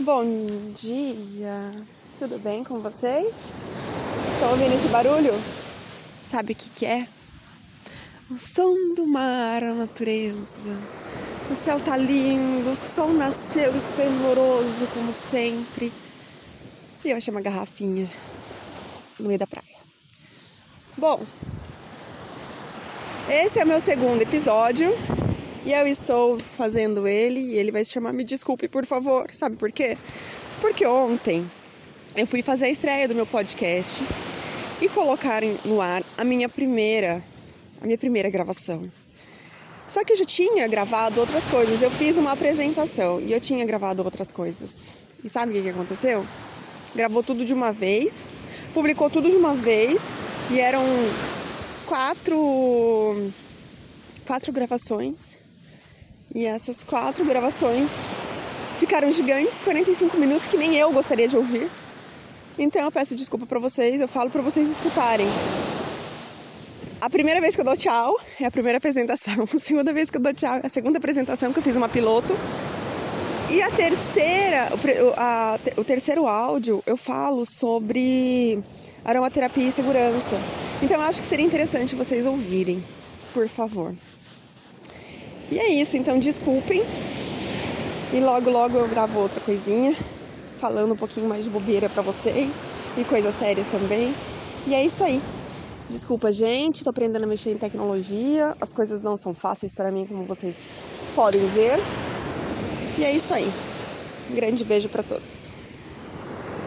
Bom dia, tudo bem com vocês? Estão ouvindo esse barulho? Sabe o que, que é? O som do mar, a natureza. O céu tá lindo, o sol nasceu esplendoroso como sempre. E eu achei uma garrafinha no meio da praia. Bom, esse é o meu segundo episódio e eu estou fazendo ele e ele vai se chamar Me Desculpe, por favor. Sabe por quê? Porque ontem eu fui fazer a estreia do meu podcast e colocar no ar a minha primeira, a minha primeira gravação. Só que eu já tinha gravado outras coisas. Eu fiz uma apresentação e eu tinha gravado outras coisas. E sabe o que aconteceu? Gravou tudo de uma vez, publicou tudo de uma vez e eram quatro quatro gravações e essas quatro gravações ficaram gigantes, 45 minutos que nem eu gostaria de ouvir. Então eu peço desculpa para vocês, eu falo para vocês escutarem. A primeira vez que eu dou tchau é a primeira apresentação. A segunda vez que eu dou tchau é a segunda apresentação que eu fiz uma piloto. E a terceira, a, o terceiro áudio, eu falo sobre aromaterapia e segurança. Então eu acho que seria interessante vocês ouvirem, por favor. E é isso, então desculpem. E logo, logo eu gravo outra coisinha, falando um pouquinho mais de bobeira para vocês e coisas sérias também. E é isso aí. Desculpa, gente, tô aprendendo a mexer em tecnologia. As coisas não são fáceis para mim, como vocês podem ver. E é isso aí. Um grande beijo para todos.